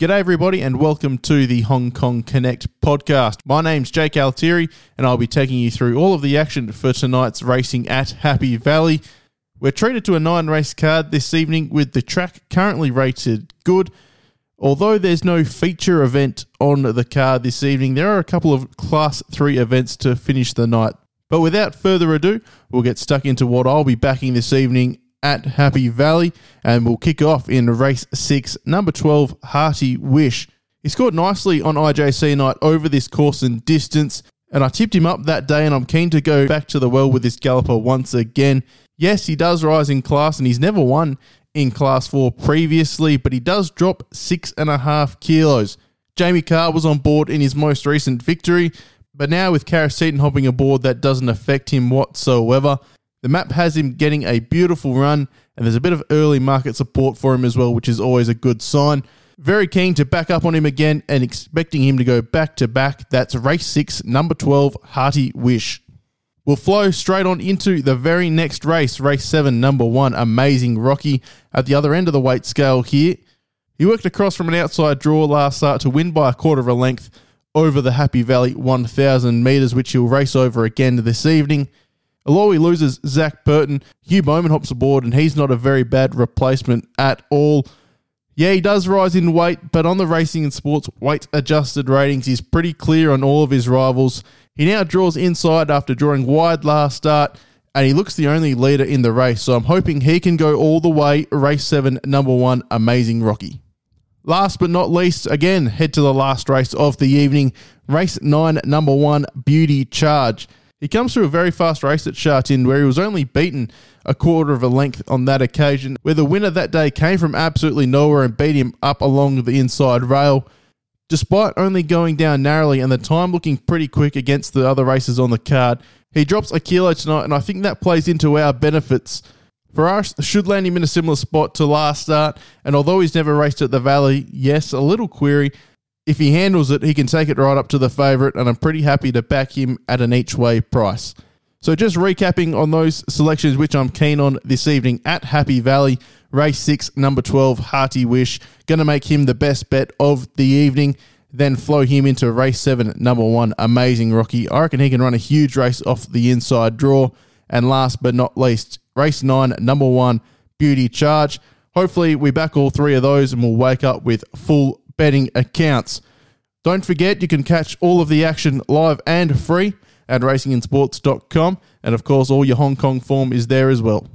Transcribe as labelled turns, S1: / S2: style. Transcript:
S1: G'day, everybody, and welcome to the Hong Kong Connect podcast. My name's Jake Altieri, and I'll be taking you through all of the action for tonight's racing at Happy Valley. We're treated to a nine race card this evening with the track currently rated good. Although there's no feature event on the card this evening, there are a couple of Class 3 events to finish the night. But without further ado, we'll get stuck into what I'll be backing this evening at Happy Valley, and we'll kick off in race six, number 12, Hearty Wish. He scored nicely on IJC night over this course and distance, and I tipped him up that day, and I'm keen to go back to the well with this galloper once again. Yes, he does rise in class, and he's never won in class four previously, but he does drop six and a half kilos. Jamie Carr was on board in his most recent victory, but now with Karis Teetan hopping aboard, that doesn't affect him whatsoever. The map has him getting a beautiful run, and there's a bit of early market support for him as well, which is always a good sign. Very keen to back up on him again and expecting him to go back to back. That's race six, number 12, Hearty Wish. We'll flow straight on into the very next race, race seven, number one, Amazing Rocky, at the other end of the weight scale here. He worked across from an outside draw last start to win by a quarter of a length over the Happy Valley 1000 metres, which he'll race over again this evening. He loses Zac Purton, Hugh Bowman hops aboard, and he's not a very bad replacement at all. Yeah, he does rise in weight, but on the racing and sports weight adjusted ratings, he's pretty clear on all of his rivals. He now draws inside after drawing wide last start, and he looks the only leader in the race. So I'm hoping he can go all the way. Race 7, number 1, Amazing Rocky. Last but not least, again, head to the last race of the evening. Race 9, number 1, Beauty Charge. He comes through a very fast race at Sha Tin where he was only beaten a quarter of a length on that occasion, where the winner that day came from absolutely nowhere and beat him up along the inside rail. Despite only going down narrowly and the time looking pretty quick against the other races on the card, he drops a kilo tonight, and I think that plays into our benefits. For us, should land him in a similar spot to last start, and although he's never raced at the Valley, yes, a little query, if he handles it, he can take it right up to the favourite, and I'm pretty happy to back him at an each way price. So, just recapping on those selections which I'm keen on this evening at Happy Valley, race six, number 12, Hearty Wish. Going to make him the best bet of the evening. Then flow him into race seven, number one, Amazing Rocky. I reckon he can run a huge race off the inside draw. And last but not least, race nine, number one, Beauty Charge. Hopefully, we back all three of those and we'll wake up with full betting accounts. Don't forget, you can catch all of the action live and free at racingandsports.com. And of course, all your Hong Kong form is there as well.